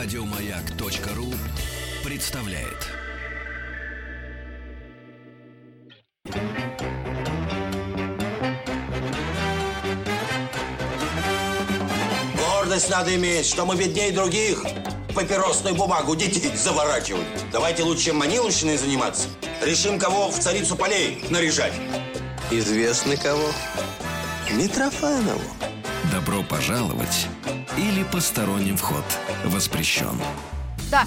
Радиомаяк.ру представляет. Гордость надо иметь, что мы беднее других. Папиросную бумагу детей заворачивают. Давайте лучше маниловщиной заниматься. Решим, кого в царицу полей наряжать. Известно кого? Митрофанову. Добро пожаловать или посторонним вход воспрещен. Да.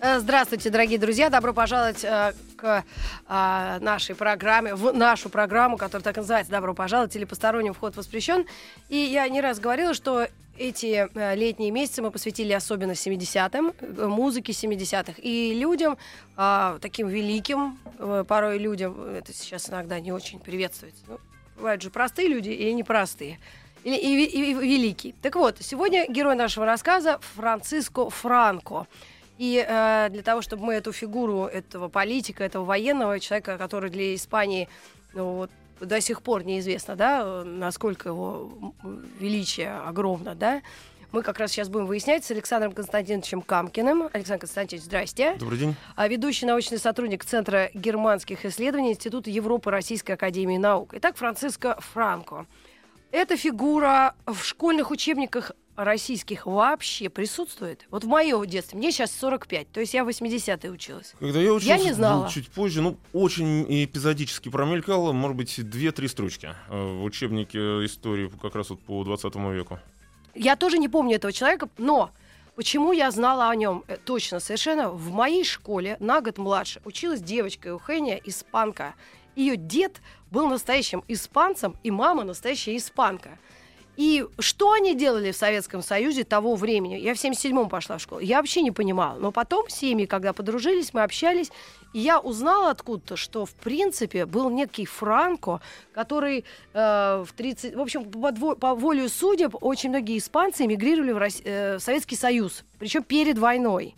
Э, Здравствуйте, дорогие друзья. Добро пожаловать э, к э, нашей программе, в нашу программу, которая так называется «Добро пожаловать» или «Посторонним вход воспрещен». И я не раз говорила, что эти э, летние месяцы мы посвятили особенно 70-м, э, музыке 70-х и людям, э, таким великим, порой людям, это сейчас иногда не очень приветствуется. Ну, бывают же простые люди и непростые. И, ви- и великий. Так вот, сегодня герой нашего рассказа Франциско Франко. И э, для того, чтобы мы эту фигуру этого политика, этого военного человека, который для Испании ну, вот, до сих пор неизвестно, да, насколько его величие огромно, да, мы как раз сейчас будем выяснять с Александром Константиновичем Камкиным. Александр Константинович, здрасте. Добрый день. А ведущий научный сотрудник Центра германских исследований Института Европы Российской Академии Наук. Итак, Франциско Франко. Эта фигура в школьных учебниках российских вообще присутствует? Вот в моем детстве, мне сейчас 45, то есть я в 80-е училась. Когда я учился, не знала. чуть позже, ну, очень эпизодически промелькало, может быть, две-три строчки э, в учебнике истории как раз вот по 20 веку. Я тоже не помню этого человека, но почему я знала о нем э, точно совершенно? В моей школе на год младше училась девочка Эухения, испанка. Ее дед был настоящим испанцем, и мама настоящая испанка. И что они делали в Советском Союзе того времени? Я в 77-м пошла в школу. Я вообще не понимала. Но потом семьи, когда подружились, мы общались, и я узнала откуда-то, что в принципе был некий Франко, который э, в 30... В общем, по, по воле судеб очень многие испанцы эмигрировали в, Рос- э, в Советский Союз, причем перед войной.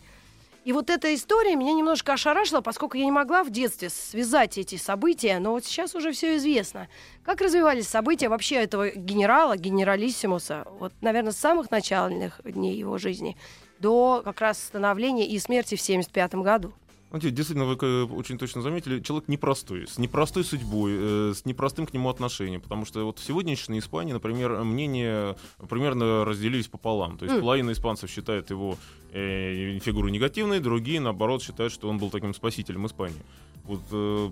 И вот эта история меня немножко ошарашила, поскольку я не могла в детстве связать эти события, но вот сейчас уже все известно. Как развивались события вообще этого генерала, генералиссимуса, вот, наверное, с самых начальных дней его жизни до как раз становления и смерти в 1975 году. Знаете, действительно, вы э, очень точно заметили, человек непростой, с непростой судьбой, э, с непростым к нему отношением, потому что вот в сегодняшней Испании, например, мнения примерно разделились пополам. То есть М. половина испанцев считает его э, фигуру негативной, другие, наоборот, считают, что он был таким спасителем Испании. Вот э,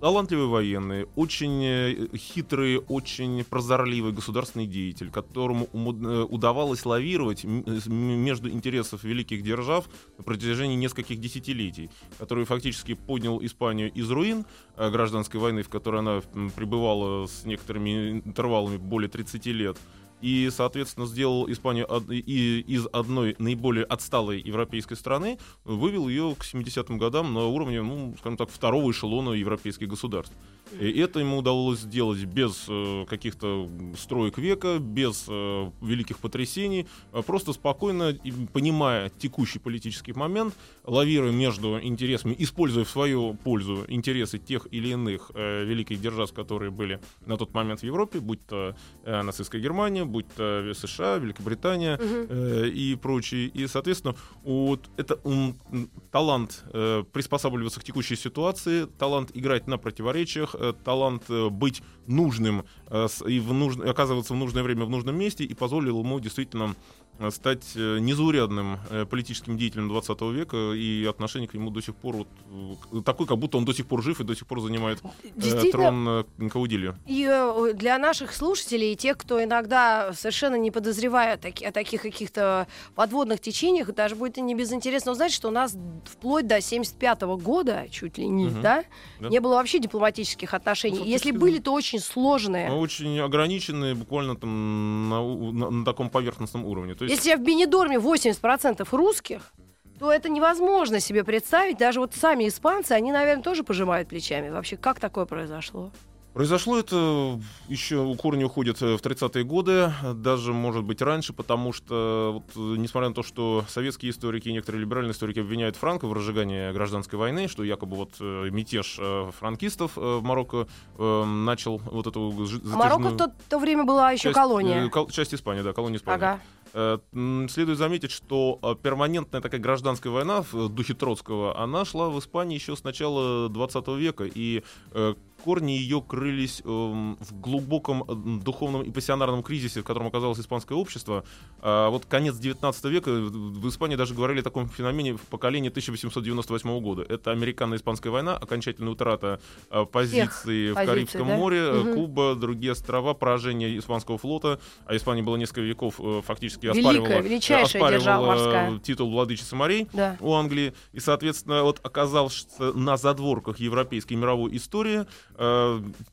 талантливый военный, очень э, хитрый, очень прозорливый государственный деятель, которому э, удавалось лавировать м- между интересов великих держав на протяжении нескольких десятилетий, который фактически поднял Испанию из руин э, гражданской войны, в которой она пребывала с некоторыми интервалами более 30 лет, и, соответственно, сделал Испанию из одной наиболее отсталой европейской страны, вывел ее к 70-м годам на уровне, ну, скажем так, второго эшелона европейских государств. И это ему удалось сделать без э, каких-то строек века, без э, великих потрясений, а просто спокойно, понимая текущий политический момент, лавируя между интересами, используя в свою пользу интересы тех или иных э, великих держав, которые были на тот момент в Европе, будь то э, нацистская Германия, будь то США, Великобритания э, и прочие. И, соответственно, вот это м, талант э, приспосабливаться к текущей ситуации, талант играть на противоречиях, э, талант э, быть нужным э, и в нуж- оказываться в нужное время в нужном месте и позволил ему действительно э, стать э, незаурядным э, политическим деятелем 20 века и отношение к нему до сих пор вот, э, такой, как будто он до сих пор жив и до сих пор занимает э, трон э. И э, для наших слушателей, и тех, кто иногда совершенно не подозревая о, таки- о таких каких-то подводных течениях, даже будет не безинтересно узнать, что у нас вплоть до 75 года, чуть ли не, Мгм. да, Да. не было вообще дипломатических отношений. Ну, Если были, то очень сложные. Очень ограниченные, буквально там на, на- на таком поверхностном уровне. То есть Если в Бенедорме 80% русских, то это невозможно себе представить. Даже вот сами испанцы, они, наверное, тоже пожимают плечами. Вообще, как такое произошло? Произошло это еще корни уходят э, в 30-е годы, даже, может быть, раньше, потому что, вот, э, несмотря на то, что советские историки и некоторые либеральные историки обвиняют Франко в разжигании гражданской войны, что якобы вот э, мятеж франкистов в Марокко начал вот эту А Марокко в затяжную то, то время была еще часть, колония. кол- часть Испании, да, колония Испании. Ага. Э, Следует заметить, что э, перманентная такая гражданская война в духе Троцкого, она шла в Испании еще с начала 20 века, и э, корни ее крылись эм, в глубоком э, духовном и пассионарном кризисе, в котором оказалось испанское общество. А вот конец 19 века, в в Испании даже говорили о таком феномене в поколении 1898 года. Это американо-испанская война, окончательная утрата э, позиций в позиций, Карибском да? море, э, Мгм. Куба, другие острова, поражение испанского флота, а Испания была несколько веков э, фактически Великая, оспаривала, оспаривала, э, титул владычицы морей Да. у Англии. И, соответственно, вот оказался на задворках европейской мировой истории э,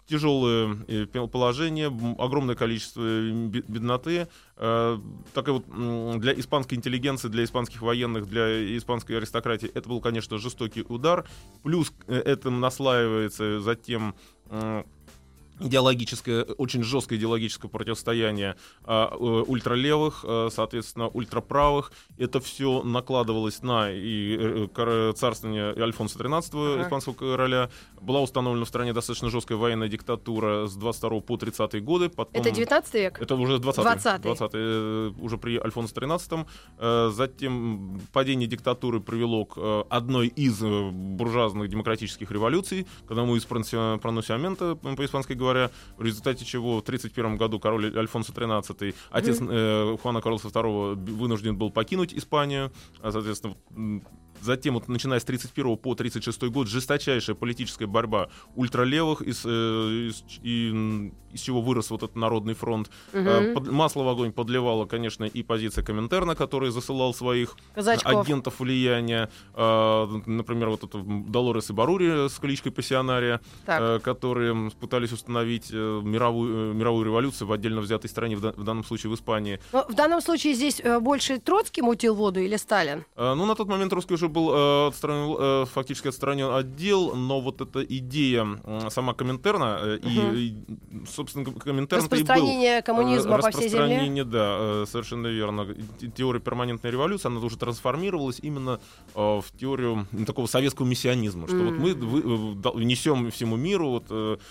тяжелое э, положение, огромное количество э, бе- бедноты. Э, такая вот для испанской интеллигенции, для испанских военных, для испанской аристократии это был, конечно, жестокий удар. Плюс э, этому наслаивается затем идеологическое, очень жесткое идеологическое противостояние а, э, ультралевых, э, соответственно, ультраправых. Это все накладывалось на и, э, кор- царствование Альфонса XIII, Ага. испанского короля. Была установлена в стране достаточно жесткая военная диктатура с 22 по 30 годы. Потом... Это 19 век? Это уже 20 20-й. 20 э, уже при Альфонсе XIII. Э, Затем падение диктатуры привело к э, одной из э, буржуазных демократических революций, когда мы из проносиамента, по испански говоря, в результате чего в 1931 году король Альфонсо XIII, отец э, Хуана Карлоса II, вынужден был покинуть Испанию. А, Соответственно, Затем, вот, начиная с 31 по 36 год, жесточайшая политическая борьба ультралевых, из, э, из, и, из чего вырос вот этот народный фронт. Э, под- масло в огонь подливала, конечно, и позиция Коминтерна, который засылал своих Казачков. агентов влияния. Э, например, вот это Долорес и Барури с кличкой Пассионария, э, которые пытались установить э, мировую, э, мировую революцию в отдельно взятой стране, в, да- в данном случае в Испании. Но в данном случае здесь э, больше Троцкий мутил воду или Сталин? Э, Ну, на тот момент русский уже был э, отстранен, э, фактически отстранен от дел, но вот эта идея сама Коминтерна э, и, и, собственно, Коминтерн и был Распространение коммунизма по всей земле? Распространение, да, совершенно верно. Те- Теория перманентной революции, она уже трансформировалась именно в теорию такого советского миссионизма, что вот мы несем всему миру вот,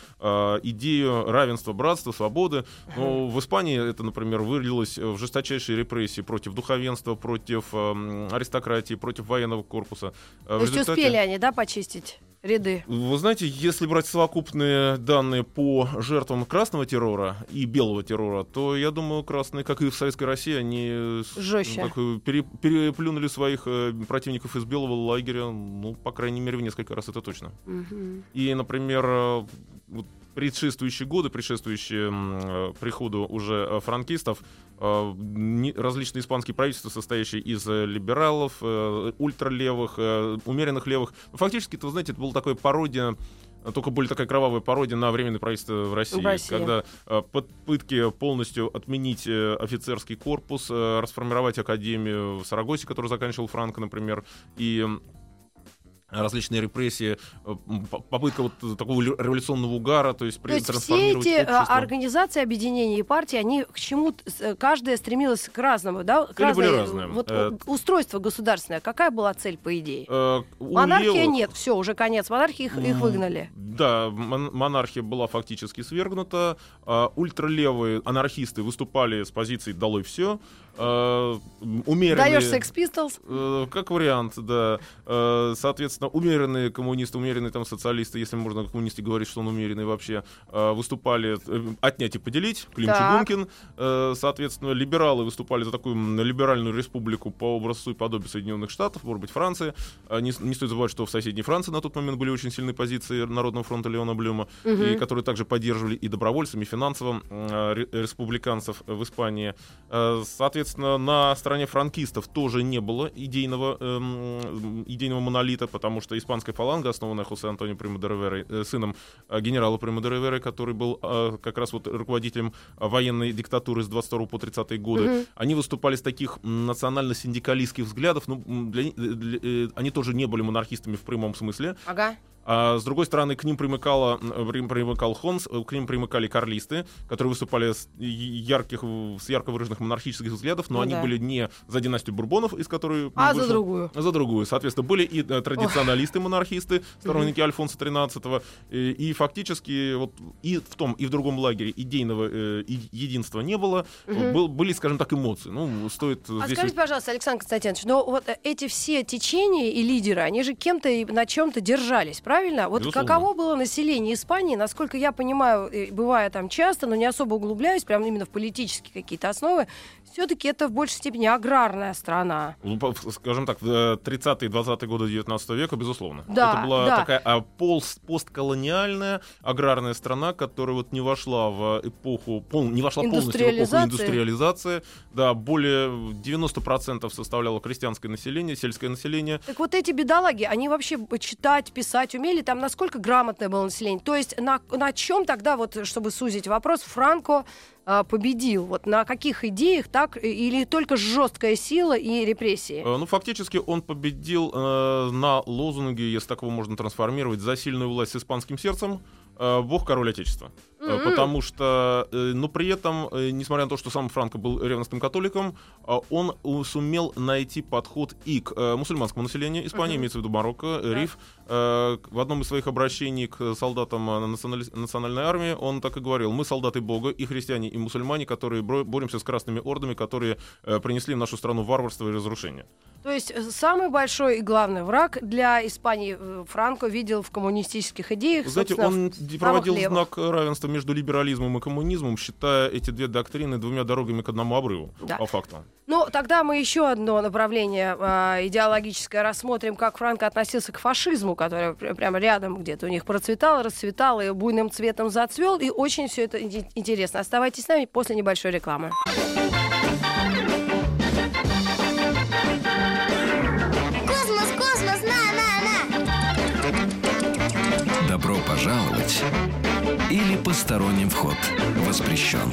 идею равенства, братства, свободы. Но в Испании это, например, вылилось в жесточайшие репрессии против духовенства, против э, м, аристократии, против военного корпуса. Э, То есть результате- успели они, да, почистить ряды? вы знаете, если брать совокупные данные по жертвам красного террора и белого террора, то я думаю, красные, как и в Советской России, они Жестче. так, пере- переплюнули своих э, противников из белого лагеря, ну, по крайней мере, в несколько раз это точно. Мгм. И, например, э, вот предшествующие годы, предшествующие э, приходу уже э, франкистов, э, не- различные испанские правительства, состоящие из э, либералов, э, ультралевых, э, умеренных левых. Ну, Фактически, это, вы знаете, это была такая пародия э, только более такая кровавая пародия на временное правительство в России, В России. когда э, попытки полностью отменить э, офицерский корпус, э, расформировать академию в Сарагосе, которую заканчивал Франко, например, и различные репрессии, э, попытка вот такого лю- революционного угара, то есть, То есть все эти э, общество. организации, объединения и партии, они к чему каждая стремилась к разному, да? К Цели были разной- разные. Вот Э, устройство государственное, какая была цель по идее? Э, Монархия левых- нет, все, уже конец монархии, их, их выгнали. Да, мон- монархия была фактически свергнута. а, ультралевые анархисты выступали с позиции «долой все». умеренные... Даешь Sex Pistols, Э, Как вариант, да. Э, Соответственно, умеренные коммунисты, умеренные там социалисты, если можно о коммунисте говорить, что он умеренный вообще, э, выступали э, отнять и поделить, Клим Так. Чугункин. Э, Соответственно, либералы выступали за такую либеральную республику по образцу и подобию Соединенных Штатов, может быть, Франции. Не, не стоит забывать, что в соседней Франции на тот момент были очень сильные позиции Народного фронта Леона Блюма, и которые также поддерживали и добровольцами, и финансово ре- республиканцев в Испании. Соответственно, на стороне франкистов тоже не было идейного, эм, идейного монолита, потому что испанская фаланга, основанная Хосе Антонио Примо де Риверой, э, сыном э, генерала Примо де Риверы, который был э, как раз вот руководителем военной диктатуры с 22 по 30 годы, они выступали с таких национально-синдикалистских взглядов, ну, для, для- э, они тоже не были монархистами в прямом смысле, ага. А с другой стороны, к ним примыкала, м, при- примыкал Хонс, э, к ним примыкали карлисты, которые выступали с ярких, с ярко выраженных монархических взглядов, но Ну они да. были не за династию Бурбонов, из которой А за вышел- другую. за другую. Соответственно, были и э, традиционалисты, монархисты, сторонники Альфонса XIII, и, и фактически вот и в том, и в другом лагере идейного э, единства не было. Был- были, скажем так, эмоции. Ну, стоит А здесь... скажите, пожалуйста, Александр Константинович, но вот э, эти все течения и лидеры, они же кем-то и на чем-то держались, правильно? Вот Безусловно. каково было население Испании, насколько я понимаю, э, бывая там часто, но не особо углубляюсь, прям именно в политические какие-то основы, все-таки это в большей степени аграрная страна. Ну, скажем так, в э, 30-е 20-е годы 19 века, безусловно. Да, Это была да. такая а, полс- постколониальная аграрная страна, которая вот не вошла в эпоху, пол- не вошла полностью в эпоху Индустриализации. Да, более 90% составляло крестьянское население, сельское население. Так вот эти бедолаги, они вообще читать, писать умели? Там насколько грамотное было население? То есть на, на чем тогда, вот, чтобы сузить вопрос, Франко а, победил? Вот на каких идеях так? и- Или только жесткая сила и репрессии? Э, Ну, фактически он победил э, на лозунге, если так его можно трансформировать, за сильную власть с испанским сердцем. Э, Бог король Отечества. Мгм. Потому что, э, но при этом, несмотря на то, что сам Франко был ревностным католиком, он сумел найти подход и к мусульманскому населению Испании, Мгм. имеется в виду Марокко, Да. Риф. В одном из своих обращений к солдатам национальной армии он так и говорил, мы солдаты Бога, и христиане, и мусульмане, которые боремся с красными ордами, которые принесли в нашу страну варварство и разрушение. То есть самый большой и главный враг для Испании Франко видел в коммунистических идеях. Знаете, он правых проводил левых. знак равенства между либерализмом и коммунизмом, считая эти две доктрины двумя дорогами к одному обрыву, Да. по факту. Ну, тогда мы еще одно направление э, идеологическое рассмотрим, как Франко относился к фашизму, который пр- прямо рядом где-то у них процветал, расцветал и буйным цветом зацвел. И очень все это ин- интересно. Оставайтесь с нами после небольшой рекламы. Или посторонним вход воспрещен.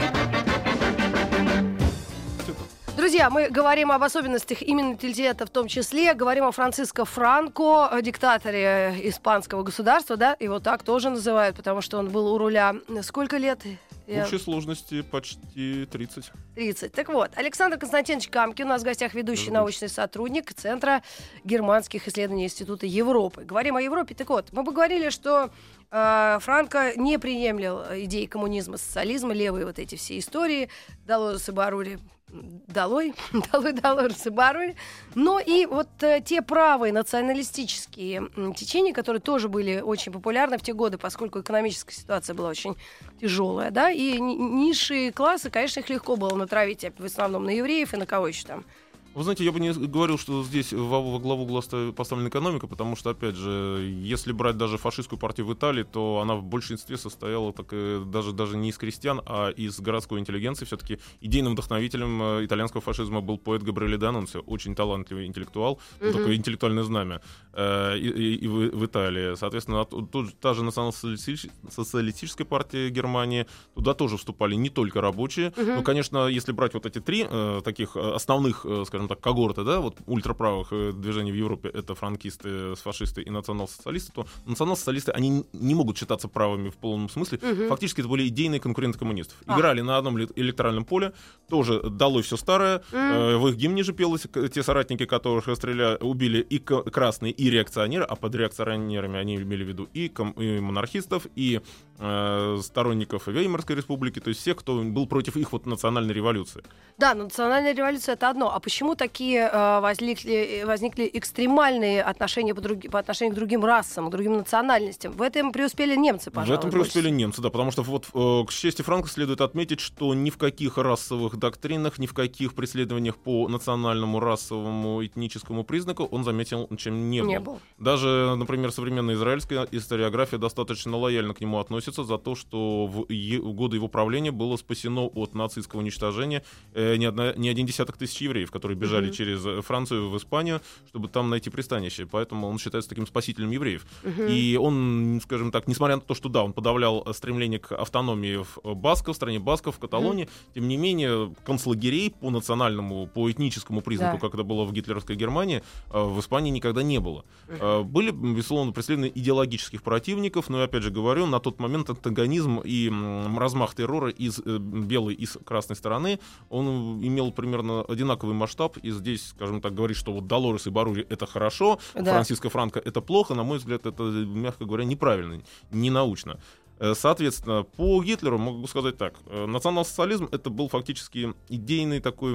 Друзья, мы говорим об особенностях иммунитета в том числе, говорим о Франциско Франко, э, диктаторе испанского государства, да, его так тоже называют, потому что он был у руля сколько лет? В Я- общей сложности почти 30. 30. Так вот, Александр Константинович Камкин, у нас в гостях ведущий научный сотрудник Центра германских исследований Института Европы. Говорим о Европе. Так вот, мы бы говорили, что э, Франко не приемлил идеи коммунизма, социализма, левые вот эти все истории. Долой Барури долой, долой, долой Барури. Но и вот э, те правые националистические течения, которые тоже были очень популярны в те годы, поскольку экономическая ситуация была очень тяжелая, да, и ни- низшие классы, конечно, их легко было натравить в основном на евреев и на кого еще там. Вы знаете, я бы не говорил, что здесь во, главу угла ста- поставлена экономика, потому что, опять же, если брать даже фашистскую партию в Италии, то она в большинстве состояла так, э, даже, даже не из крестьян, а из городской интеллигенции. Все-таки идейным вдохновителем э, итальянского фашизма был поэт Габриэле Данунци, очень талантливый интеллектуал, Мгм. такое интеллектуальное знамя э, и, и- и в, в Италии. Соответственно, от- тут та же национал-социалистическая партия Германии, туда тоже вступали не только рабочие, Мгм. но, конечно, если брать вот эти три э, таких э, основных, э, скажем так, когорты, да, вот ультраправых э, движений в Европе, это франкисты, фашисты и национал-социалисты, то национал-социалисты, они не могут считаться правыми в полном смысле. Мгм. Фактически это были идейные конкуренты коммунистов. А. Играли на одном электоральном поле, тоже долой все старое, э, в их гимне же пелось, те соратники, которых расстреляли, убили и красные, и реакционеры, а под реакционерами они имели в виду и, ком- и монархистов, и э, сторонников Веймарской республики, то есть всех, кто был против их вот национальной революции. Да, но национальная революция это одно. А почему такие э, возникли, возникли экстремальные отношения по, други- по отношению к другим расам, к другим национальностям? В этом преуспели немцы, пожалуй. в этом больше преуспели немцы, да, потому что вот э, к чести Франка следует отметить, что ни в каких расовых доктринах, ни в каких преследованиях по национальному, расовому, этническому признаку он заметил, чем не был. Не был. Даже, например, современная израильская историография достаточно лояльно к нему относится относится за то, что в, е- в годы его правления было спасено от нацистского уничтожения э, не, одна, не один десяток тысяч евреев, которые бежали Мгм. через э, Францию в Испанию, чтобы там найти пристанище. Поэтому он считается таким спасителем евреев. И он, скажем так, несмотря на то, что да, он подавлял э, стремление к автономии в э, Басков, в стране Басков, в Каталонии, тем не менее концлагерей по национальному, по этническому признаку, Да. как это было в гитлеровской Германии, в Испании никогда не было. Э, Были, безусловно, преследованы идеологических противников, но, опять же говорю, на тот момент антагонизм и размах террора из белой и с красной стороны, он имел примерно одинаковый масштаб, и здесь, скажем так, говорить, что вот Долорес и Барури — это хорошо, Да. Франциско Франко — это плохо, на мой взгляд, это, мягко говоря, неправильно, не научно. Э, Соответственно, по Гитлеру могу сказать так. э, Национал-социализм это был фактически идейный такой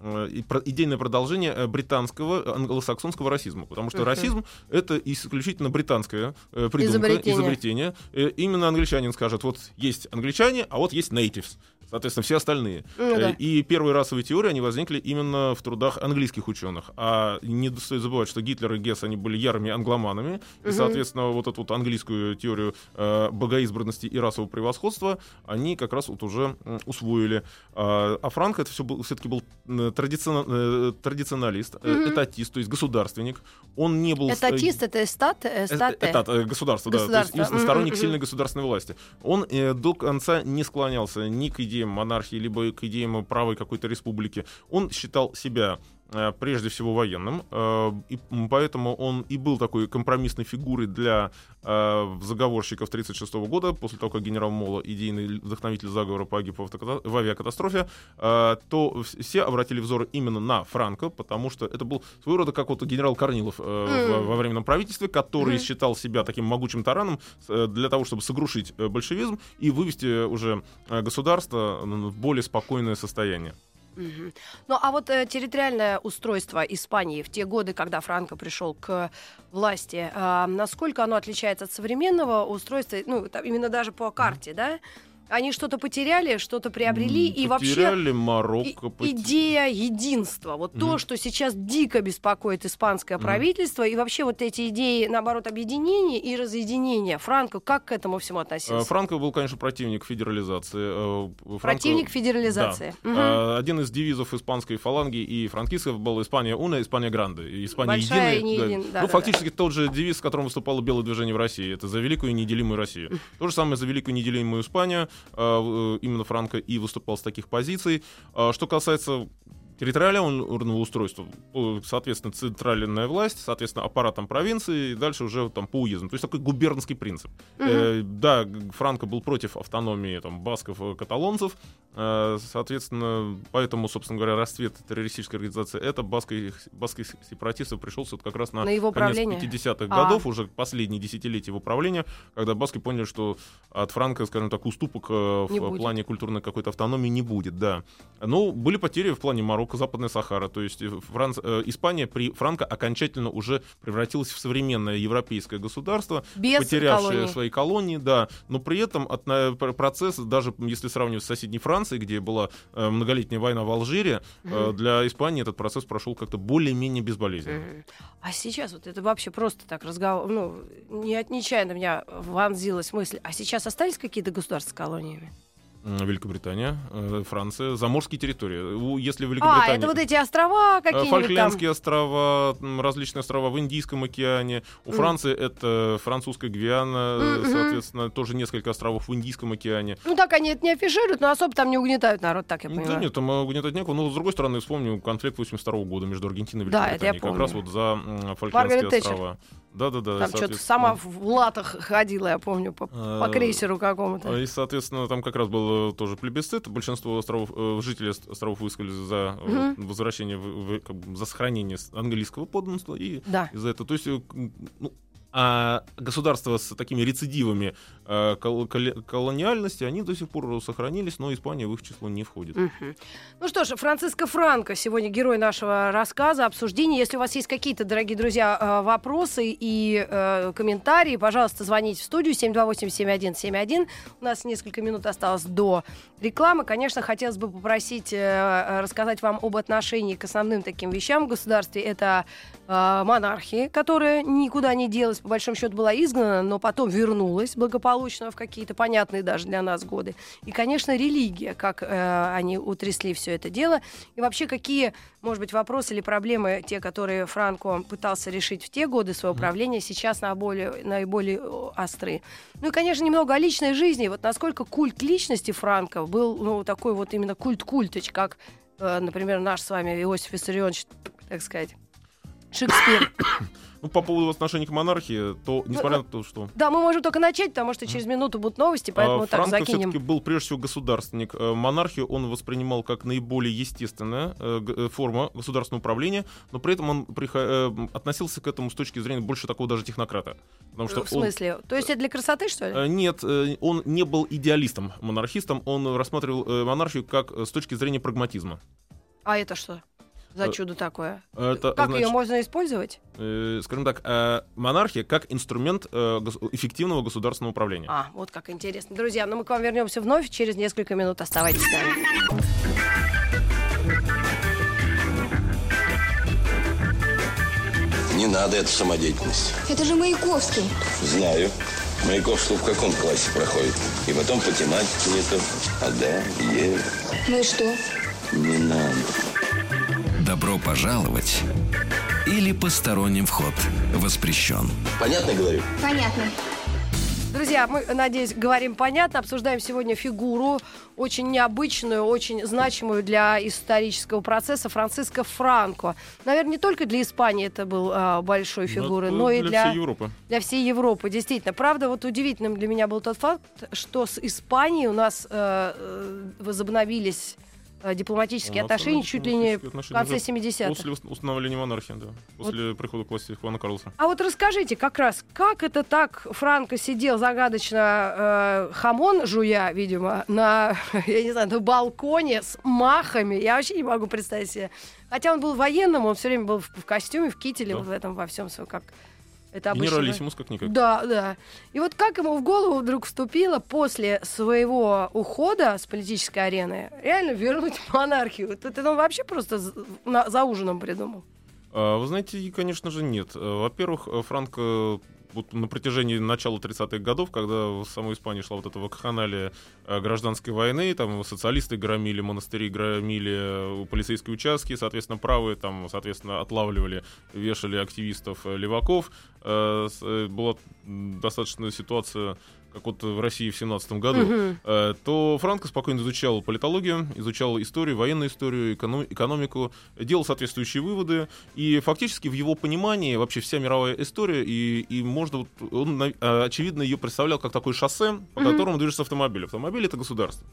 э, идейное продолжение британского англосаксонского расизма, потому что Мгм. расизм это исключительно британское придумка, Изобретение. изобретение. Именно англичанин скажет, вот есть англичане, а вот есть natives. Соответственно, все остальные. Ну Э, да. И первые расовые теории, они возникли именно в трудах английских ученых. А не стоит забывать, что Гитлер и Гесс, они были ярыми англоманами. И, Мгм. соответственно, вот эту вот английскую теорию э, богоизбранности и расового превосходства они как раз вот уже усвоили. А, а Франко это все был, все-таки был э, традицион- э, традиционалист, э, Мгм. этатист, то есть государственник. Он не был... Этатист, это эстат, Э. Этат, э, государство, да. То есть Государство. Мгм, сторонник мгм. сильной государственной власти. Он э, до конца не склонялся ни к идеям монархии, либо к идеям правой какой-то республики. Он считал себя прежде всего военным, э, и поэтому он и был такой компромиссной фигурой для э, заговорщиков 1936 года, после того, как генерал Мола, идейный вдохновитель заговора, погиб в, авиакатастрофе, э, то вс- все обратили взоры именно на Франко, потому что это был своего рода как вот генерал Корнилов э, во временном правительстве, который считал себя таким могучим тараном э, для того, чтобы согрушить э, большевизм и вывести уже э, государство в более спокойное состояние. Ну, а вот э, территориальное устройство Испании в те годы, когда Франко пришел к власти, а, насколько оно отличается от современного устройства, ну, там, именно даже по карте, да? Они что-то потеряли, что-то приобрели, и вообще Потеряли и- Марокко. поте- идея единства, вот то, Мгм. что сейчас дико беспокоит испанское Мгм. правительство, и вообще вот эти идеи, наоборот, объединения и разъединения. Франко как к этому всему Э, относился? Франко был, конечно, противник федерализации. э, Франко- Противник федерализации. Да. Э, Один из девизов испанской фаланги и франкистов был «Испания уна, Испания гранде». И Испания Большая единая. и не да. един- да, ну, да, фактически тот же девиз, с которым выступало белое движение в России. Это «За великую и неделимую Россию». То же самое «За великую и неделимую Испанию». Э, э, Именно Франко и выступал с таких позиций. А Что касается территориального устройства, э, соответственно, центральная власть, соответственно, аппаратом провинции, и дальше уже там по уездам. То есть такой губернский принцип. Э, да, Франко был против автономии там, басков, э, каталонцев, э, соответственно, поэтому, собственно говоря, расцвет террористической организации это баской, баских сепаратистов пришелся вот как раз на, На его конец правление? 50-х А. годов, уже последние десятилетия его правления, когда баски поняли, что от Франка, скажем так, уступок э, Не в будет. плане культурной какой-то автономии не будет, да. Но были потери в плане Марокко, Западная Сахара, то есть э, Франц- э, Испания при Франко окончательно уже превратилась в современное европейское государство, Без потерявшие колоний. свои колонии, да, но при этом от, пр- процесс, даже если сравнивать с соседней Францией, где была э, многолетняя война в Алжире, э, для Испании этот процесс прошел как-то более-менее безболезненно. Мгм. А сейчас вот это вообще просто так разговор, ну, не от нечаянно меня вонзилась мысль. А сейчас остались какие-то государства с колониями? Великобритания, э, Франция, заморские территории. Если в А, Великобритании... это вот эти острова э, какие-нибудь Фольклендские острова, м, различные острова в Индийском океане. У Мгм. Франции это французская Гвиана, э, Мгм. соответственно, тоже несколько островов в Индийском океане. там? Ну так они это не афишируют, но особо там не угнетают народ, так я Да понимаю. нет, там угнетать некого. Но, с другой стороны, вспомню конфликт 82 года между Аргентиной и Да, это я Великобританией. как помню. раз вот за Маргарет Фольклендские Тэтчер. Острова. Да-да-да. Там что-то сама в латах ходила, я помню, по, по Э, крейсеру какому-то. И, соответственно, там как раз был э, тоже плебисцит. Большинство островов, э, жителей ост- островов высказали за Мгм. возвращение, в- в- как бы за сохранение английского подданства. И Да. из-за этого, то есть, ну, а государства с такими рецидивами э, кол- коле- колониальности, они до сих пор сохранились, но Испания в их число не входит. Мгм. Ну что ж, Франциско Франко сегодня герой нашего рассказа, обсуждения. Если у вас есть какие-то, дорогие друзья, э, вопросы и э, комментарии, пожалуйста, звоните в студию 728-7171. У нас несколько минут осталось до рекламы. Конечно, хотелось бы попросить э, рассказать вам об отношении к основным таким вещам в государстве. Это э, монархии, которая никуда не делась, по большому счету была изгнана, но потом вернулась благополучно в какие-то понятные даже для нас годы. И, конечно, религия, как э, они утрясли все это дело. И вообще, какие, может быть, вопросы или проблемы, те, которые Франко пытался решить в те годы своего правления, сейчас наиболее, наиболее остры. Ну и, конечно, немного о личной жизни. Вот насколько культ личности Франко был, ну, такой вот именно культ-культоч, как, э, например, наш с вами Иосиф Виссарионович, так сказать, Шекспир. Ну, по поводу отношений к монархии, то, Ну, несмотря на то, что... Да, мы можем только начать, потому что через минуту будут новости, поэтому А, так Франко закинем. все-таки был прежде всего государственник. Э, Монархию он воспринимал как наиболее естественная э, э, форма государственного управления, но при этом он прихо- относился к этому с точки зрения больше такого даже технократа. Потому что В он- смысле? То есть это для красоты, что ли? Нет, он не был идеалистом, монархистом. Он рассматривал монархию как с точки зрения прагматизма. А это что? За э, чудо такое. Это, как значит, ее можно использовать? э, скажем так, э, монархия как инструмент э, гос- эффективного государственного управления. А, вот как интересно. Друзья, ну мы к вам вернемся вновь через несколько минут. Оставайтесь с нами. Не надо эту самодеятельность. Это же Маяковский. Знаю. Маяковский в каком классе проходит? И потом по тематике это. А да, Е. Ну и что? Не надо. Добро пожаловать или посторонним вход воспрещен. Понятно говорю? Понятно. Друзья, мы, надеюсь, говорим понятно. Обсуждаем сегодня фигуру, очень необычную, очень значимую для исторического процесса Франциско Франко. Наверное, не только для Испании это был а, большой фигурой, Ну, но и для для, всей Европы. для всей Европы, действительно. Правда, вот удивительным для меня был тот факт, что с Испанией у нас э, э, возобновились дипломатические У нас отношения чуть ли не в дипломатические конце отношения 70-х. После ус- установления монархии, да. После прихода к власти Хуана Карлоса. А вот расскажите как раз, как это так Франко сидел загадочно э, хамон жуя, видимо, на, я не знаю, на балконе с махами. Я вообще не могу представить себе. Хотя он был военным, он все время был в, в костюме, в кителе, Да. вот в этом во всем своем, как это обычно. Генералиссимус как-никак. Да, да. И вот как ему в голову вдруг вступило после своего ухода с политической арены реально вернуть монархию? Вот Это он вообще просто за- ужином придумал. А, Вы знаете, конечно же, нет. Э, Во-первых, э, Франко вот на протяжении начала 30-х годов, когда в самой Испании шла вот эта вакханалия э, гражданской войны, там социалисты громили монастыри, громили э, полицейские участки, соответственно, правые там, соответственно, отлавливали, вешали активистов э, леваков. Была достаточно ситуация как вот в России в 17 году, э, то Франко спокойно изучал политологию, изучал историю, военную историю, эконом- экономику, делал соответствующие выводы, и фактически в его понимании вообще вся мировая история, и, и можно, вот, он, э, очевидно, ее представлял как такое шоссе, по Мгм. которому движется автомобиль. Автомобиль — это государство.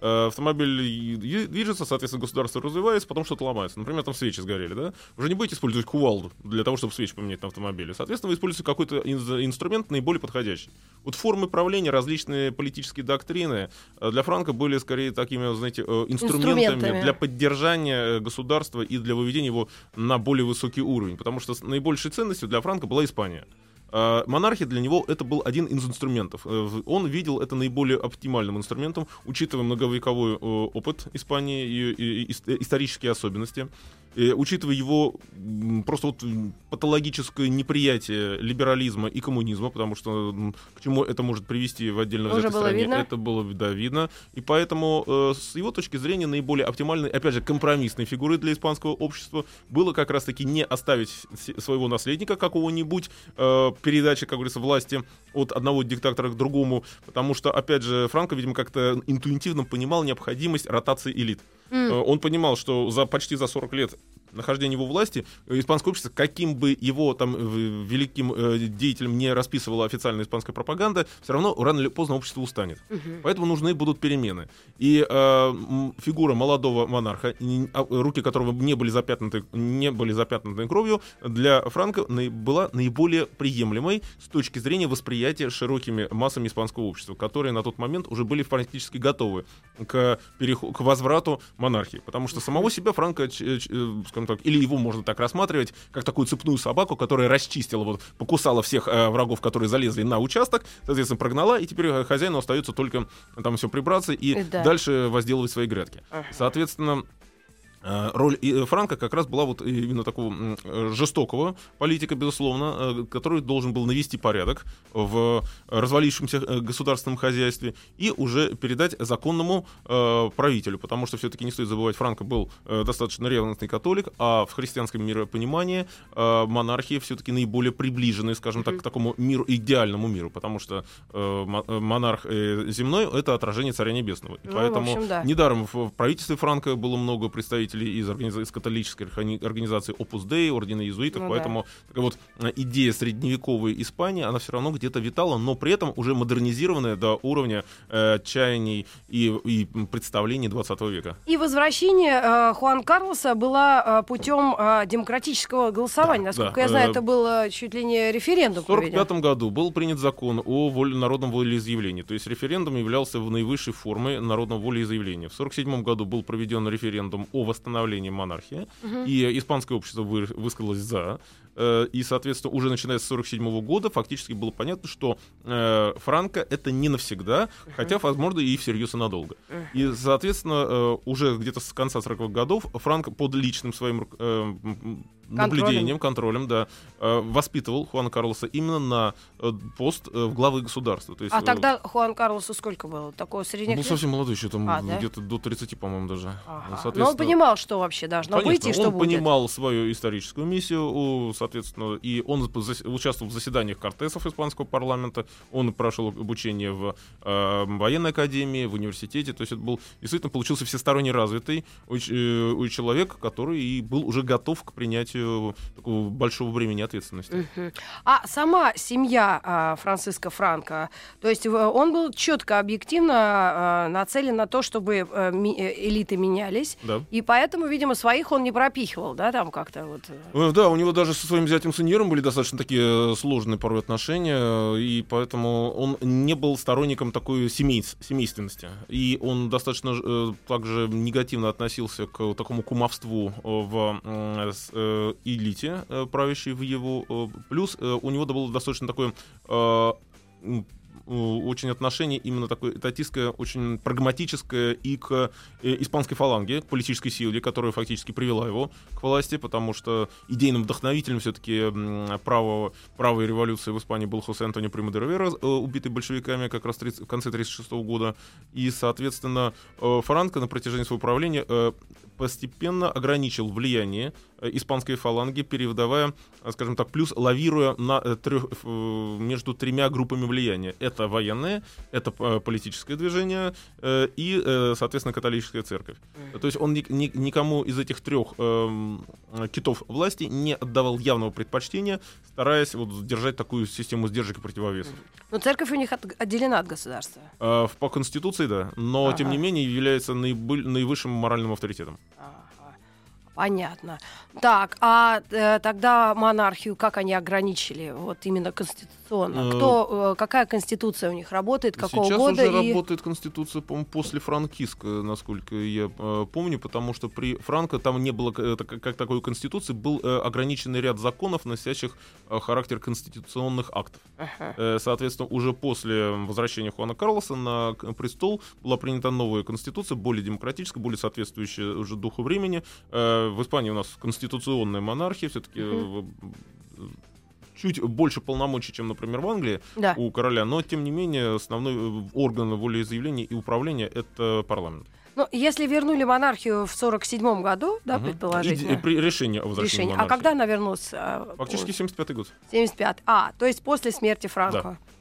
Э, Автомобиль движется, соответственно, государство развивается, потом что-то ломается. Например, там свечи сгорели, да? Вы же не будете использовать кувалду для того, чтобы свечи поменять на автомобиле. Соответственно, вы используете какой-то ин- инструмент наиболее подходящий. Вот формы правления, различные политические доктрины э, для Франка были скорее такими, знаете, э, инструментами, Инструментами. для поддержания государства и для выведения его на более высокий уровень. Потому что наибольшей ценностью для Франка была Испания. А, Монархия для него это был один из инструментов. Э, Он видел это наиболее оптимальным инструментом, учитывая многовековой э, опыт Испании и, и- и ис- исторические особенности, э, учитывая его просто вот патологическое неприятие либерализма и коммунизма, потому что к чему это может привести в отдельно взятой было стране, видно? это было да, видно. И поэтому э, с его точки зрения наиболее оптимальной, опять же, компромиссной фигурой для испанского общества было как раз-таки не оставить своего наследника какого-нибудь, э, передачи, как говорится, власти от одного диктатора к другому, потому что, опять же, Франко, видимо, как-то интуитивно понимал необходимость ротации элит. Э, Он понимал, что за почти за 40 лет нахождения его власти, э, испанское общество, каким бы его там в- великим э, деятелем не расписывала официальная испанская пропаганда, все равно рано или поздно общество устанет. Поэтому нужны будут перемены. И э, фигура молодого монарха, а, руки которого не были запятнаты, не были запятнаны кровью, для Франка была наиболее приемлемой с точки зрения восприятия широкими массами испанского общества, которые на тот момент уже были практически готовы к, переху- к возврату монархии. Потому что самого себя Франко, ч- э, скажем так, или его можно так рассматривать, как такую цепную собаку, которая расчистила, вот, покусала всех э, врагов, которые залезли на участок, соответственно, прогнала, и теперь э, хозяину остается только там все прибраться и Э, да. дальше возделывать свои грядки. Соответственно, Э, Роль и- э, Франка как раз была вот именно такого э, жестокого политика, безусловно, э, который должен был навести порядок в развалившемся э, государственном хозяйстве и уже передать законному э, правителю, потому что все-таки не стоит забывать, Франко был э, достаточно ревностный католик, а в христианском миропонимании э, монархия все-таки наиболее приближены, скажем так, к такому миру, идеальному миру, потому что э, мо- э, монарх э, земной — это отражение царя небесного. И Ну, поэтому общем, да. недаром в правительстве Франка было много представителей из, организа- из католической органи- организации Opus Dei, ордена иезуитов, Ну да. поэтому такая вот э, идея средневековой Испании, она все равно где-то витала, но при этом уже модернизированная до уровня э, чаяний и, и представлений 20 века. И возвращение э, Хуан Карлоса было э, путем э, демократического голосования. Да, Насколько да. я знаю, Э, это был э, чуть ли не референдум. В проведен. 1945 году был принят закон о воле- народном волеизъявлении, то есть референдум являлся в наивысшей формой народного волеизъявления. В 1947 году был проведен референдум о восстановлении монархии, и испанское общество вы- высказалось за. Э, И, соответственно, уже начиная с 1947 года фактически было понятно, что э, Франко это не навсегда, хотя, возможно, и всерьез и надолго. И, соответственно, э, уже где-то с конца 40-х годов Франко под личным своим наблюдением, контролем, да, воспитывал Хуана Карлоса именно на пост в главы государства. То есть, А тогда Хуан Карлосу сколько было? Такого средних был совсем молодой, еще там А, да? где-то до 30, по-моему, даже. Ага. Ну, Но он соответственно, понимал, что вообще должно Конечно, быть и что он будет. понимал свою историческую миссию, у- соответственно, и он участвовал в заседаниях кортесов испанского парламента, он прошел обучение в э, военной академии, в университете, то есть это был действительно получился всесторонне развитый э, у- человек, который и был уже готов к принятию такого большого бремени ответственности. А сама семья а, Франциско Франко, то есть в- он был четко, объективно а, нацелен на то, чтобы э, ми- э, элиты менялись, Да. и поэтому, видимо, своих он не пропихивал, да, там как-то вот. э. Э, Да, у него даже своим зятем Сеньером были достаточно такие э, сложные порой отношения, и поэтому он не был сторонником такой семейс- семейственности. И он достаточно э, также негативно относился к такому кумовству э, в э, элите, э, правящей в его. Плюс э, у него было достаточно такое очень отношение именно такое этатистское, очень прагматическое и к э, испанской фаланге, к политической силе, которая фактически привела его к власти, потому что идейным вдохновителем все-таки правого, правой революции в Испании был Хосе Антонио Прима де Ривера, э, убитый большевиками как раз в 30 в конце 1936 года. И, соответственно, э, Франко на протяжении своего правления постепенно ограничил влияние испанской фаланги, переводовая, э, скажем так, плюс лавируя на э, трех, э, между тремя группами влияния. Это военное, это э, политическое движение э, и, э, соответственно, католическая церковь. То есть он ни- ни- никому из этих трех эм, китов власти не отдавал явного предпочтения, стараясь вот держать такую систему сдержек и противовесов. Но церковь у них от- отделена от государства. Э, по Конституции, да, но, тем Ага. не менее, является наиболь- наивысшим моральным авторитетом. Ага. Понятно. Так, а э, тогда монархию как они ограничили? Вот именно конституционно. Э, Кто, э, какая конституция у них работает, какого Сейчас года? уже и... работает Конституция, по-моему, после франкистская, насколько я э, помню, потому что при Франко там не было э, так- как такой Конституции, был э, ограниченный ряд законов, носящих э, характер конституционных актов. Ага. Э, Соответственно, уже после возвращения Хуана Карлоса на престол была принята новая конституция, более демократическая, более соответствующая уже духу времени. Э, В Испании у нас конституционная монархия, все-таки чуть больше полномочий, чем, например, в Англии Да. у короля, но тем не менее основной э, орган волеизъявления и управления это парламент. Ну, если вернули монархию в 47 году, да, Мгм. предположительно. И- при решении о возвращении решение. А монархии. когда она вернулась? а, Фактически 75 год. 75. А, то есть после смерти Франко. Э,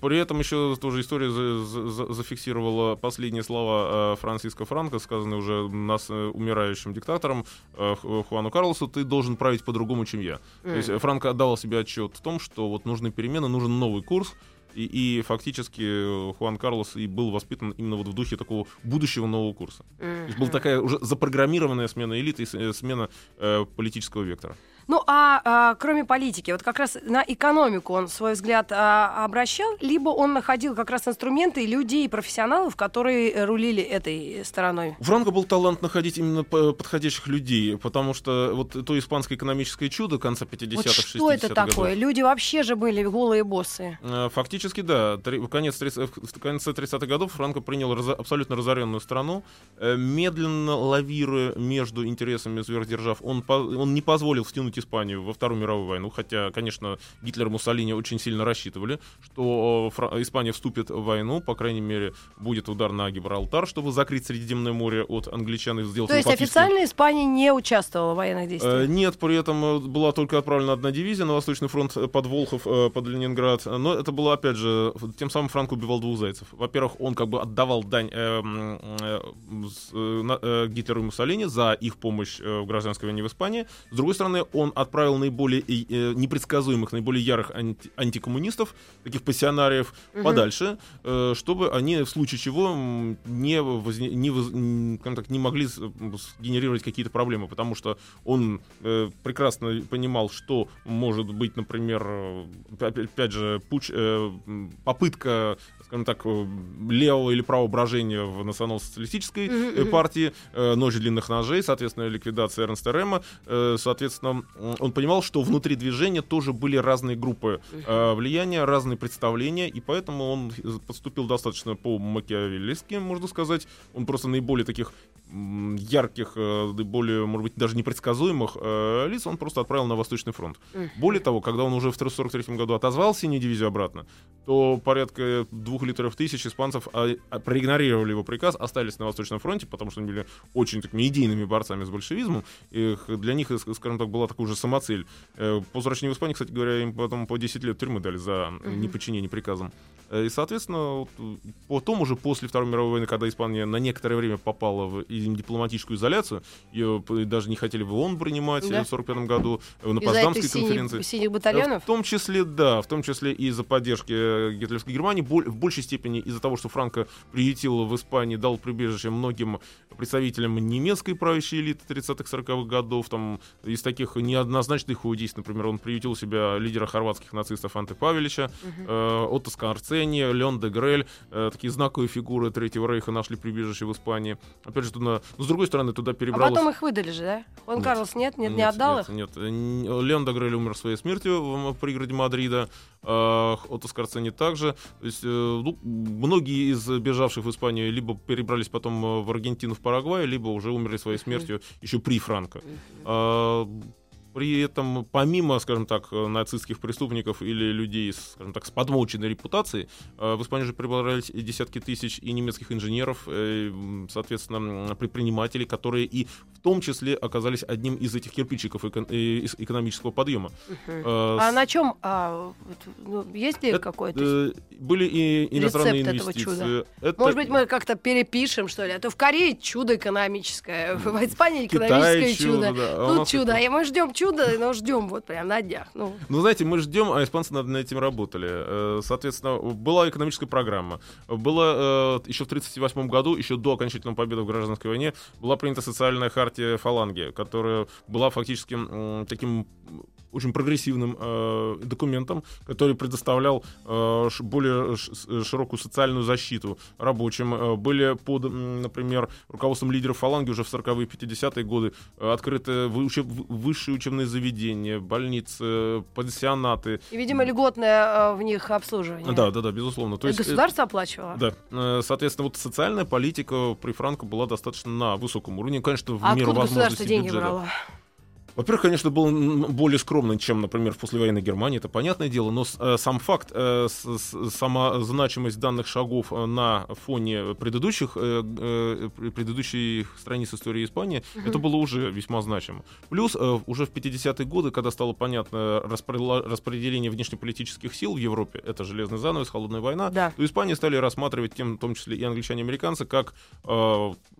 При этом еще тоже история за- за- за- зафиксировала последние слова э, Франциска Франко, сказанные уже нас э, умирающим диктатором э, Ху- Хуану Карлосу, ты должен править по-другому, чем я. То есть э, Франко отдавал себе отчет в том, что вот нужны перемены, нужен новый курс, и, и фактически э, Хуан Карлос и был воспитан именно вот в духе такого будущего нового курса. То есть была такая уже запрограммированная смена элиты и э, смена э, политического вектора. Ну, а, а, кроме политики, вот как раз на экономику он свой взгляд а, обращал, либо он находил как раз инструменты людей, профессионалов, которые рулили этой стороной? У Франко был талант находить именно подходящих людей, потому что вот то испанское экономическое чудо конца 50-х, Вот 60-х что это годов, такое? Люди вообще же были голые боссы. Э, Фактически, да. Три- В конец 30 в конце 30-х годов Франко принял разо- абсолютно разоренную страну, э, медленно лавируя между интересами сверхдержав. Он, он не позволил втянуть Испанию во Вторую мировую войну, хотя, конечно, Гитлер и Муссолини очень сильно рассчитывали, что э, Испания вступит в войну, по крайней мере, будет удар на Гибралтар, чтобы закрыть Средиземное море от англичан и сделать То есть фактически- официально Испания не участвовала в военных Э, действиях? Нет, при этом э, была только отправлена одна дивизия на Восточный фронт под Волхов, под Ленинград. Но это было, опять же, тем самым Франко убивал двух зайцев. Во-первых, он как бы отдавал дань э, э, э, э, Гитлеру и Муссолини за их помощь в гражданской войне в Испании. С другой стороны, он отправил наиболее э, непредсказуемых, наиболее ярых анти- антикоммунистов, таких пассионариев, подальше, э, чтобы они в случае чего не, не, воз- скажем так, не могли сгенерировать какие-то проблемы, потому что он э, прекрасно понимал, что может быть, например, э, опять, же, пуч, э, попытка, скажем так, э, левого или правого брожения в национал-социалистической э, партии, э, ночь длинных ножей, соответственно, ликвидация Эрнста Рема, э, соответственно, он понимал, что внутри движения тоже были разные группы э, влияния, разные представления, и поэтому он подступил достаточно по-макиавеллистски, можно сказать. Он просто наиболее таких ярких, э, наиболее, может быть, даже непредсказуемых э, лиц он просто отправил на Восточный фронт. Более того, когда он уже в 1943 году отозвал синюю дивизию обратно, то порядка двух литров тысяч испанцев а, а, проигнорировали его приказ, остались на Восточном фронте, потому что они были очень такими идейными борцами с большевизмом. Их- для них, ск- скажем так, была такая уже самоцель. Э, По возвращению в Испанию, кстати говоря, им потом по 10 лет тюрьмы дали за неподчинение приказам. Э, И, соответственно, э, потом уже после Второй мировой войны, когда Испания на некоторое время попала в дипломатическую изоляцию, ее даже не хотели в ООН принимать Да. в 1945 году э, на Потсдамской конференции. синих батальонов? В том числе, да, в том числе и из-за поддержки гитлеровской Германии, в большей степени из-за того, что Франко приютил в Испании, дал прибежище многим представителям немецкой правящей элиты 30-40-х годов, там из таких неоднозначных его действий, например, он приютил себя лидера хорватских нацистов Анте Павелича, э, Отто Скорцени, Леон де Грель, э, такие знаковые фигуры Третьего Рейха нашли прибежище в Испании. Опять же, туда, но с другой стороны, туда А перебралось... потом их выдали же, да? Хуан Нет. Карлос нет, нет, не Нет, отдал нет, их? Нет, Э, н- Леон Дагрель умер своей смертью в, пригороде Мадрида. э, Отто Скорцени также. То есть, э, ну, многие из бежавших в Испанию либо перебрались потом э, в Аргентину, в Парагвай, либо уже умерли своей смертью еще при Франко. А, При этом, помимо, скажем так, э, нацистских преступников или людей, скажем так, с подмоченной репутацией, э, в Испанию же прибрались и десятки тысяч и немецких инженеров, э, м, соответственно, предпринимателей, которые и в том числе оказались одним из этих кирпичиков эко- э, экономического подъема. Э, А с- на чем? а, есть ли какой-то? э, были и иностранные рецепт инвестиции. Это- Может быть, мы как-то перепишем, что ли? А то в Корее чудо экономическое, в Испании экономическое чудо, чудо. да, а Тут нас чудо. это- И мы ждем чуда, но ждем вот прям на днях. Ну, Ну, знаете, мы ждем, а испанцы над этим работали. Э, Соответственно, была экономическая программа. Было э, еще в 1938 году, еще до окончательной победы в гражданской войне, была принята социальная хартия фаланги, которая была фактически таким очень прогрессивным э, документом, который предоставлял э, более широкую социальную защиту рабочим. Э, были под, например, руководством лидеров фаланги уже в 40-е и 50-е годы э, открыты учеб- высшие учебные заведения, больницы, пансионаты. и, видимо, льготное э, в них обслуживание. Да, да, да, безусловно. То есть, э, Государство оплачивало? да, Э, соответственно, вот социальная политика при Франко была достаточно на высоком уровне, конечно, в А меру возможностей государство деньги бюджета. брало? Во-первых, конечно, был более скромный, чем, например, в послевоенной Германии, это понятное дело, но э, сам факт, э, сама значимость данных шагов э, на фоне предыдущих, пр- предыдущих страниц истории Испании, это было уже весьма значимо. Плюс уже в 50-е годы, когда стало понятно распределение внешнеполитических сил в Европе, это железный занавес, холодная война, Да. то Испании стали рассматривать, тем, в том числе и англичане, и американцы, как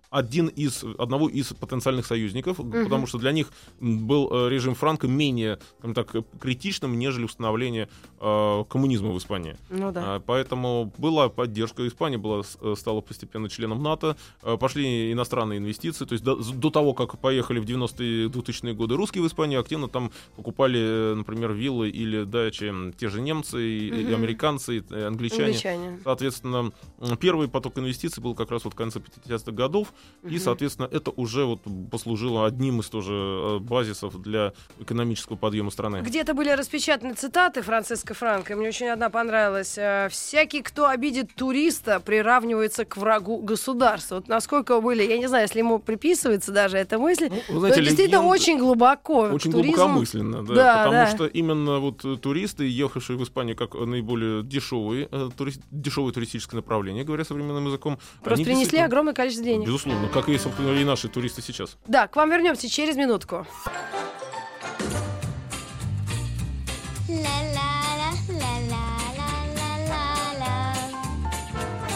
один из, одного из потенциальных союзников, потому что для них был э, режим Франко менее, скажем так, э, критичным, нежели установление э, коммунизма в Испании. Ну да. А, Поэтому была поддержка. Испания была, э, стала постепенно членом НАТО. Пошли иностранные инвестиции. То есть до, до того, как поехали в 90-е 2000-е годы русские в Испанию, активно там покупали, например, виллы или дачи те же немцы, и, и американцы, и, англичане. Англичане. Соответственно, первый поток инвестиций был как раз вот в конце 50-х годов, и, соответственно, это уже вот послужило одним из тоже э, базисов для экономического подъема страны. Где-то были распечатаны цитаты Франциска Франко. и Мне очень одна понравилась. Э, «Всякий, кто обидит туриста, приравнивается к врагу государства». Вот насколько были, я не знаю, если ему приписывается даже эта мысль, Ну, знаете, действительно легенда- очень глубоко. Очень Туризм- глубокомысленно, да, Да, потому да. что именно вот э, туристы, ехавшие в Испанию как наиболее дешевые, тури- дешевое туристическое направление, говоря современным языком, Просто принесли действительно- огромное количество денег. Безусловно, как и, собственно, и наши туристы сейчас. Да, к вам вернемся через минутку.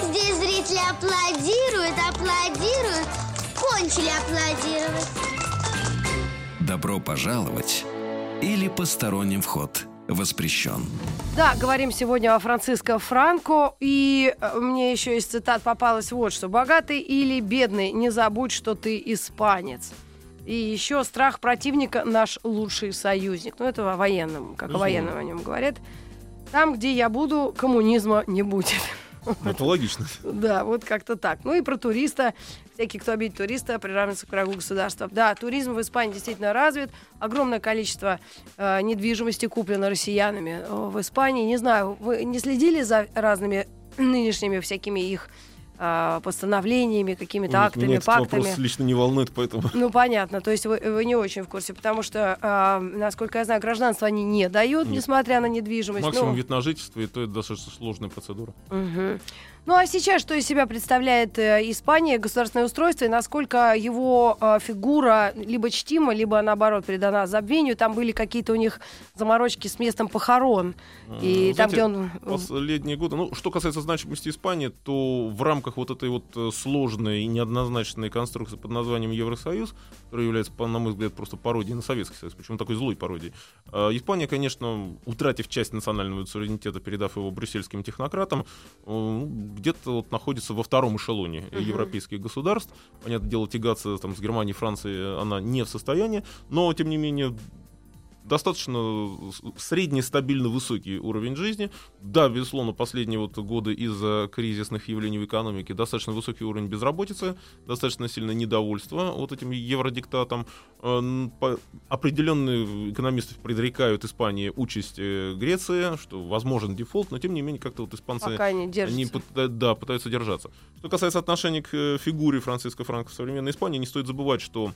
Здесь зрители аплодируют, аплодируют, кончили аплодировать. Добро пожаловать или посторонним вход воспрещен. Да, говорим сегодня о Франциско Франко. И э, мне еще из цитат попалось вот что. «Богатый или бедный, не забудь, что ты испанец». И еще страх противника наш лучший союзник. Ну, это о военном, как о Безусловно. военном о нем говорят. Там, где я буду, коммунизма не будет. Это логично. Да, вот как-то так. Ну и про туриста. Всякий, кто обидит туриста, приравнивается к врагу государства. Да, туризм в Испании действительно развит. Огромное количество э, недвижимости куплено россиянами э, в Испании. Не знаю, вы не следили за разными нынешними всякими их э, постановлениями, какими-то Меня актами, этот пактами? вопрос лично не волнует, поэтому... Ну, понятно. То есть вы, вы не очень в курсе, потому что, э, насколько я знаю, гражданство они не дают, Нет. несмотря на недвижимость. Максимум Ну, вид на жительство, и то это достаточно сложная процедура. Мгм. Ну а сейчас что из себя представляет э, Испания, государственное устройство, и насколько его э, фигура либо чтима, либо наоборот предана забвению? Там были какие-то у них заморочки с местом похорон. И Э, там, знаете, где он... Последние годы. Ну, что касается значимости Испании, то в рамках вот этой вот э, сложной и неоднозначной конструкции под названием Евросоюз, которая является, по- на мой взгляд, просто пародией на Советский Союз, причем такой злой пародией, э, Испания, конечно, утратив часть национального суверенитета, передав его брюссельским технократам, э, где-то вот находится во втором эшелоне э, европейских государств. Понятное дело, тягаться там, с Германией, Францией она не в состоянии, но, тем не менее, достаточно средний, стабильно высокий уровень жизни. Да, безусловно, последние вот годы из-за кризисных явлений в экономике достаточно высокий уровень безработицы, достаточно сильное недовольство вот этим евродиктатом. Э, Определенные экономисты предрекают Испании участь э, Греции, что возможен дефолт, но тем не менее как-то вот испанцы Пока не они пыта- да, пытаются держаться. Что касается отношения к э, фигуре Франциска Франко в современной Испании, не стоит забывать, что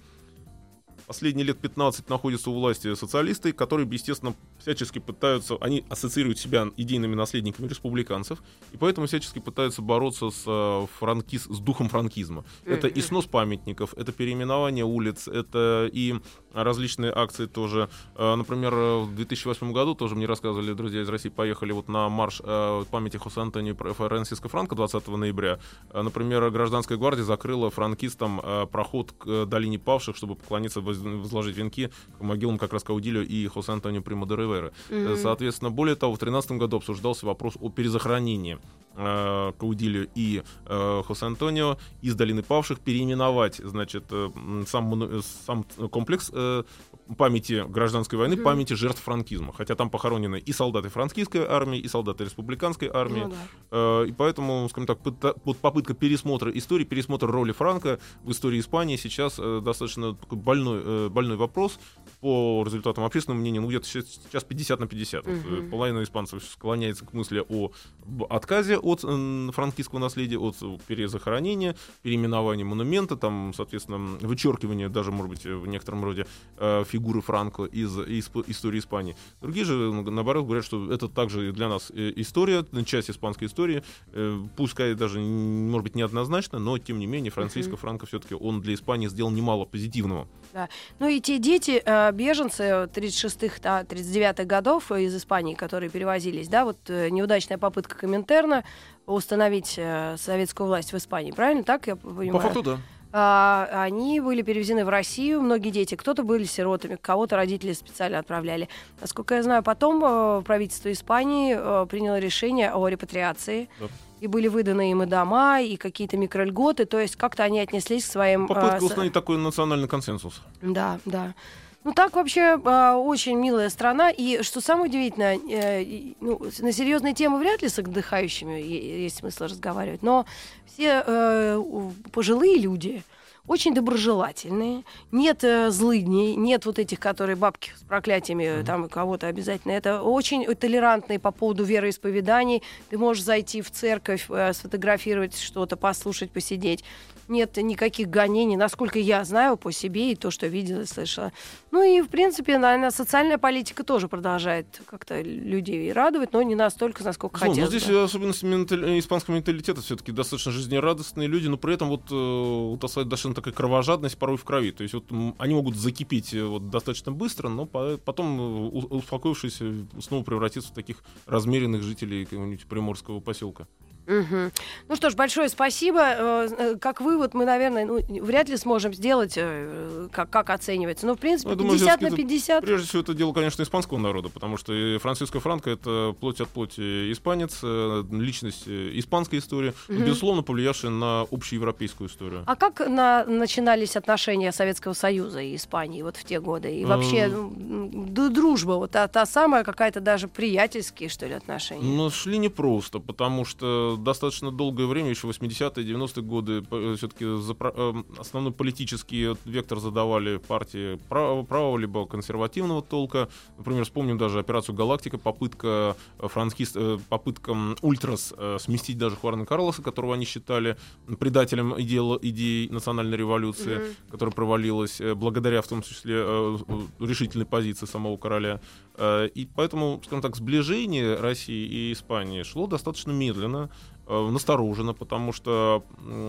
последние лет 15 находятся у власти социалисты, которые, естественно, всячески пытаются, они ассоциируют себя идейными наследниками республиканцев, и поэтому всячески пытаются бороться с, э, франкиз, с духом франкизма. Это и снос памятников, это переименование улиц, это и различные акции тоже. Э, Например, в 2008 году тоже мне рассказывали друзья из России, поехали вот на марш э, памяти Хосе Антонио Франсиско Франко 20 ноября. Например, гражданская гвардия закрыла франкистам проход к долине павших, чтобы поклониться, воз- возложить венки к могилам как раз Каудилио и Хосе Антонио Примо де Ривера. Э, Соответственно, более того, в 2013 году обсуждался вопрос о перезахоронении э, Каудилио и э, Хосе Антонио из долины павших переименовать, значит, э, сам, сам комплекс памяти гражданской войны, памяти жертв франкизма. Хотя там похоронены и солдаты франкистской армии, и солдаты республиканской армии. Ну да. Э, И поэтому, скажем так, вот попытка пересмотра истории, пересмотра роли Франка в истории Испании сейчас э, достаточно такой больной, э, больной вопрос по результатам общественного мнения. Ну, где-то сейчас 50 на 50. Вот, э, половина испанцев склоняется к мысли о отказе от франкистского наследия, от э, перезахоронения, переименования монумента, там, соответственно, вычеркивания даже, может быть, в некотором роде э, фигуры Франко из, из истории Испании. Другие же, наоборот, говорят, что это также для нас история, часть испанской истории, пускай даже, может быть, неоднозначно, но, тем не менее, Франциско Франко все-таки он для Испании сделал немало позитивного. Да. Ну и те дети, беженцы 36-х, да, 39-х годов из Испании, которые перевозились, да, вот э, неудачная попытка Коминтерна установить э, советскую власть в Испании, правильно? Так я понимаю? По факту, да. а, они были перевезены в Россию, многие дети, кто-то были сиротами, кого-то родители специально отправляли. Насколько я знаю, потом э, правительство Испании приняло решение о репатриации. Да. И были выданы им и дома, и какие-то микрольготы, то есть как-то они отнеслись к своим... Попытка э, установить такой национальный консенсус. да, да. Ну так вообще а, очень милая страна. И что самое удивительное, э, ну, на серьезные темы вряд ли с отдыхающими есть смысл разговаривать, но все э, пожилые люди очень доброжелательные, нет э, злыдней, нет вот этих, которые бабки с проклятиями э, там кого-то обязательно. Это очень толерантные по поводу вероисповеданий. Ты можешь зайти в церковь, э, сфотографировать что-то, послушать, посидеть. Нет никаких гонений, насколько я знаю по себе и то, что видела и слышала. Ну и, в принципе, наверное, социальная политика тоже продолжает как-то людей радовать, но не настолько, насколько но хотелось здесь бы. особенность испанского менталитета все-таки достаточно жизнерадостные люди, но при этом вот э, Тасла достаточно такая кровожадность порой в крови. То есть вот они могут закипеть э, вот, достаточно быстро, но по- потом, э, успокоившись, снова превратиться в таких размеренных жителей какого-нибудь приморского поселка. Мгм. Ну что ж, большое спасибо. Э, э, Как вывод мы, наверное, ну, вряд ли сможем сделать, э, как, как оценивается. Но, в принципе, Ну, я думаю, 50 на всё-таки это 50. Прежде всего, это дело, конечно, испанского народа, потому что Франциско Франко — это плоть от плоти испанец, личность испанской истории, безусловно, повлиявшая на общеевропейскую историю. А как на- начинались отношения Советского Союза и Испании вот в те годы? И вообще Э, ну, м, д- дружба, вот та, та самая какая-то даже приятельские, что ли, отношения? Но шли непросто, потому что достаточно долгое время, еще 80-е, 90-е годы, все-таки основной политический вектор задавали партии правого, правого либо консервативного толка. Например, вспомним даже операцию «Галактика», попытка э, франкист, э, попытка ультрас э, сместить даже Хуарна Карлоса, которого они считали предателем идеи, идей национальной революции, которая провалилась э, благодаря, в том числе, э, э, решительной позиции самого короля. Э, И поэтому, скажем так, сближение России и Испании шло достаточно медленно, э, настороженно, потому что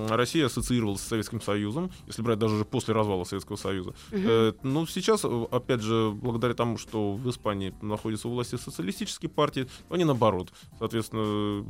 Россия ассоциировалась с Советским Союзом, если брать даже уже после развала Советского Союза. Э, Но сейчас, э, опять же, благодаря тому, что в Испании находятся у власти социалистические партии, они наоборот. Соответственно,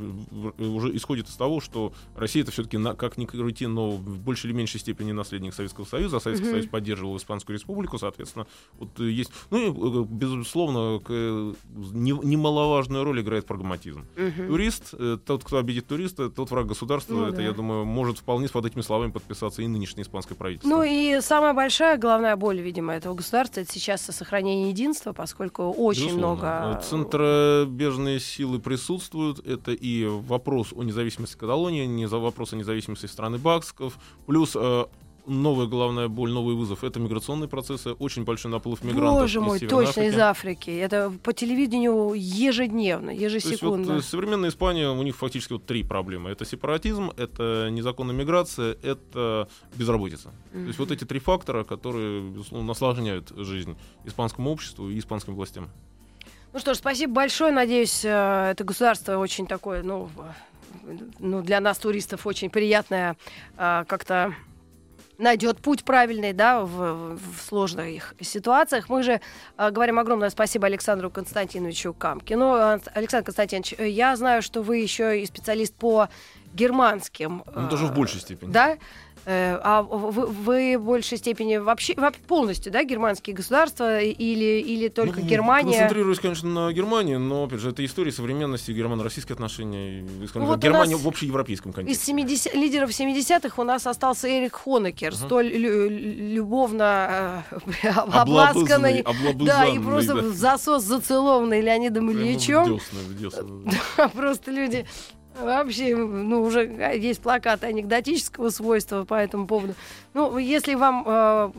уже исходит из того, что Россия это все-таки, как ни крути, но в большей или меньшей степени наследник Советского Союза, а Советский Союз поддерживал Испанскую Республику, соответственно, вот есть... Ну и, безусловно, немаловажную роль играет прагматизм. Турист, э, тот, кто обидит туриста, тот враг государства. Ну это, да. я думаю, может вполне под этими словами подписаться и нынешнее испанское правительство. Ну и самая большая головная боль, видимо, этого государства это сейчас сохранение единства, поскольку очень Безусловно. много... Э, Центробежные силы присутствуют. Это и вопрос о независимости Каталонии, не за вопрос о независимости страны Баксков, плюс э, новая главная боль, новый вызов — это миграционные процессы, очень большой наплыв мигрантов Боже из мой, Северной точно Африки. из Африки. Это по телевидению ежедневно, То есть вот ежесекундно. э, современная Испания, у них фактически вот три проблемы. Это сепаратизм, это незаконная миграция, это безработица. То есть вот эти три фактора, которые, безусловно, осложняют жизнь испанскому обществу и испанским властям. Ну что ж, спасибо большое. Надеюсь, э, это государство очень такое, ну, ну для нас, туристов, очень приятное э, как-то найдет путь правильный, да, в, в сложных ситуациях. Мы же э, говорим огромное спасибо Александру Константиновичу Камкину. Александр Константинович, э, я знаю, что вы еще и специалист по германским. Ну, даже в э, большей степени. Да? Э, А вы, вы в большей степени вообще, полностью, да, германские государства или, или только Ну, Германия? Концентрируюсь, конечно, на Германии, но, опять же, это история современности германо-российские отношения, скажем вот Германия в общеевропейском Из контексте. 70 лидеров 70-х у нас остался Эрик Хонекер, столь лю- любовно э, обласканный, да, и просто да. в засос зацелованный Леонидом Прямо в Ильичем. десны, в десны. Просто люди вообще, ну, уже есть плакаты анекдотического свойства по этому поводу. Ну, если вам э,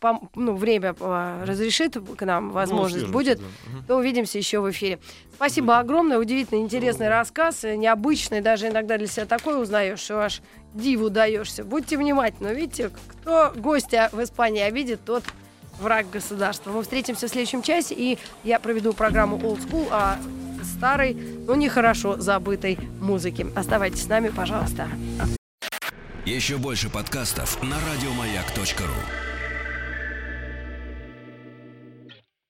пом- ну, время э, разрешит к нам, возможность Ну, будет, да. То увидимся еще в эфире. Спасибо огромное, удивительный, интересный рассказ, э, необычный, даже иногда для себя такой узнаешь, что аж диву даешься. Будьте внимательны, видите, кто гостя в Испании обидит, тот враг государства. Мы встретимся в следующем часе, и я проведу программу Old School о старой, но нехорошо забытой музыке. Оставайтесь с нами, пожалуйста. Еще больше подкастов на радиомаяк.ру.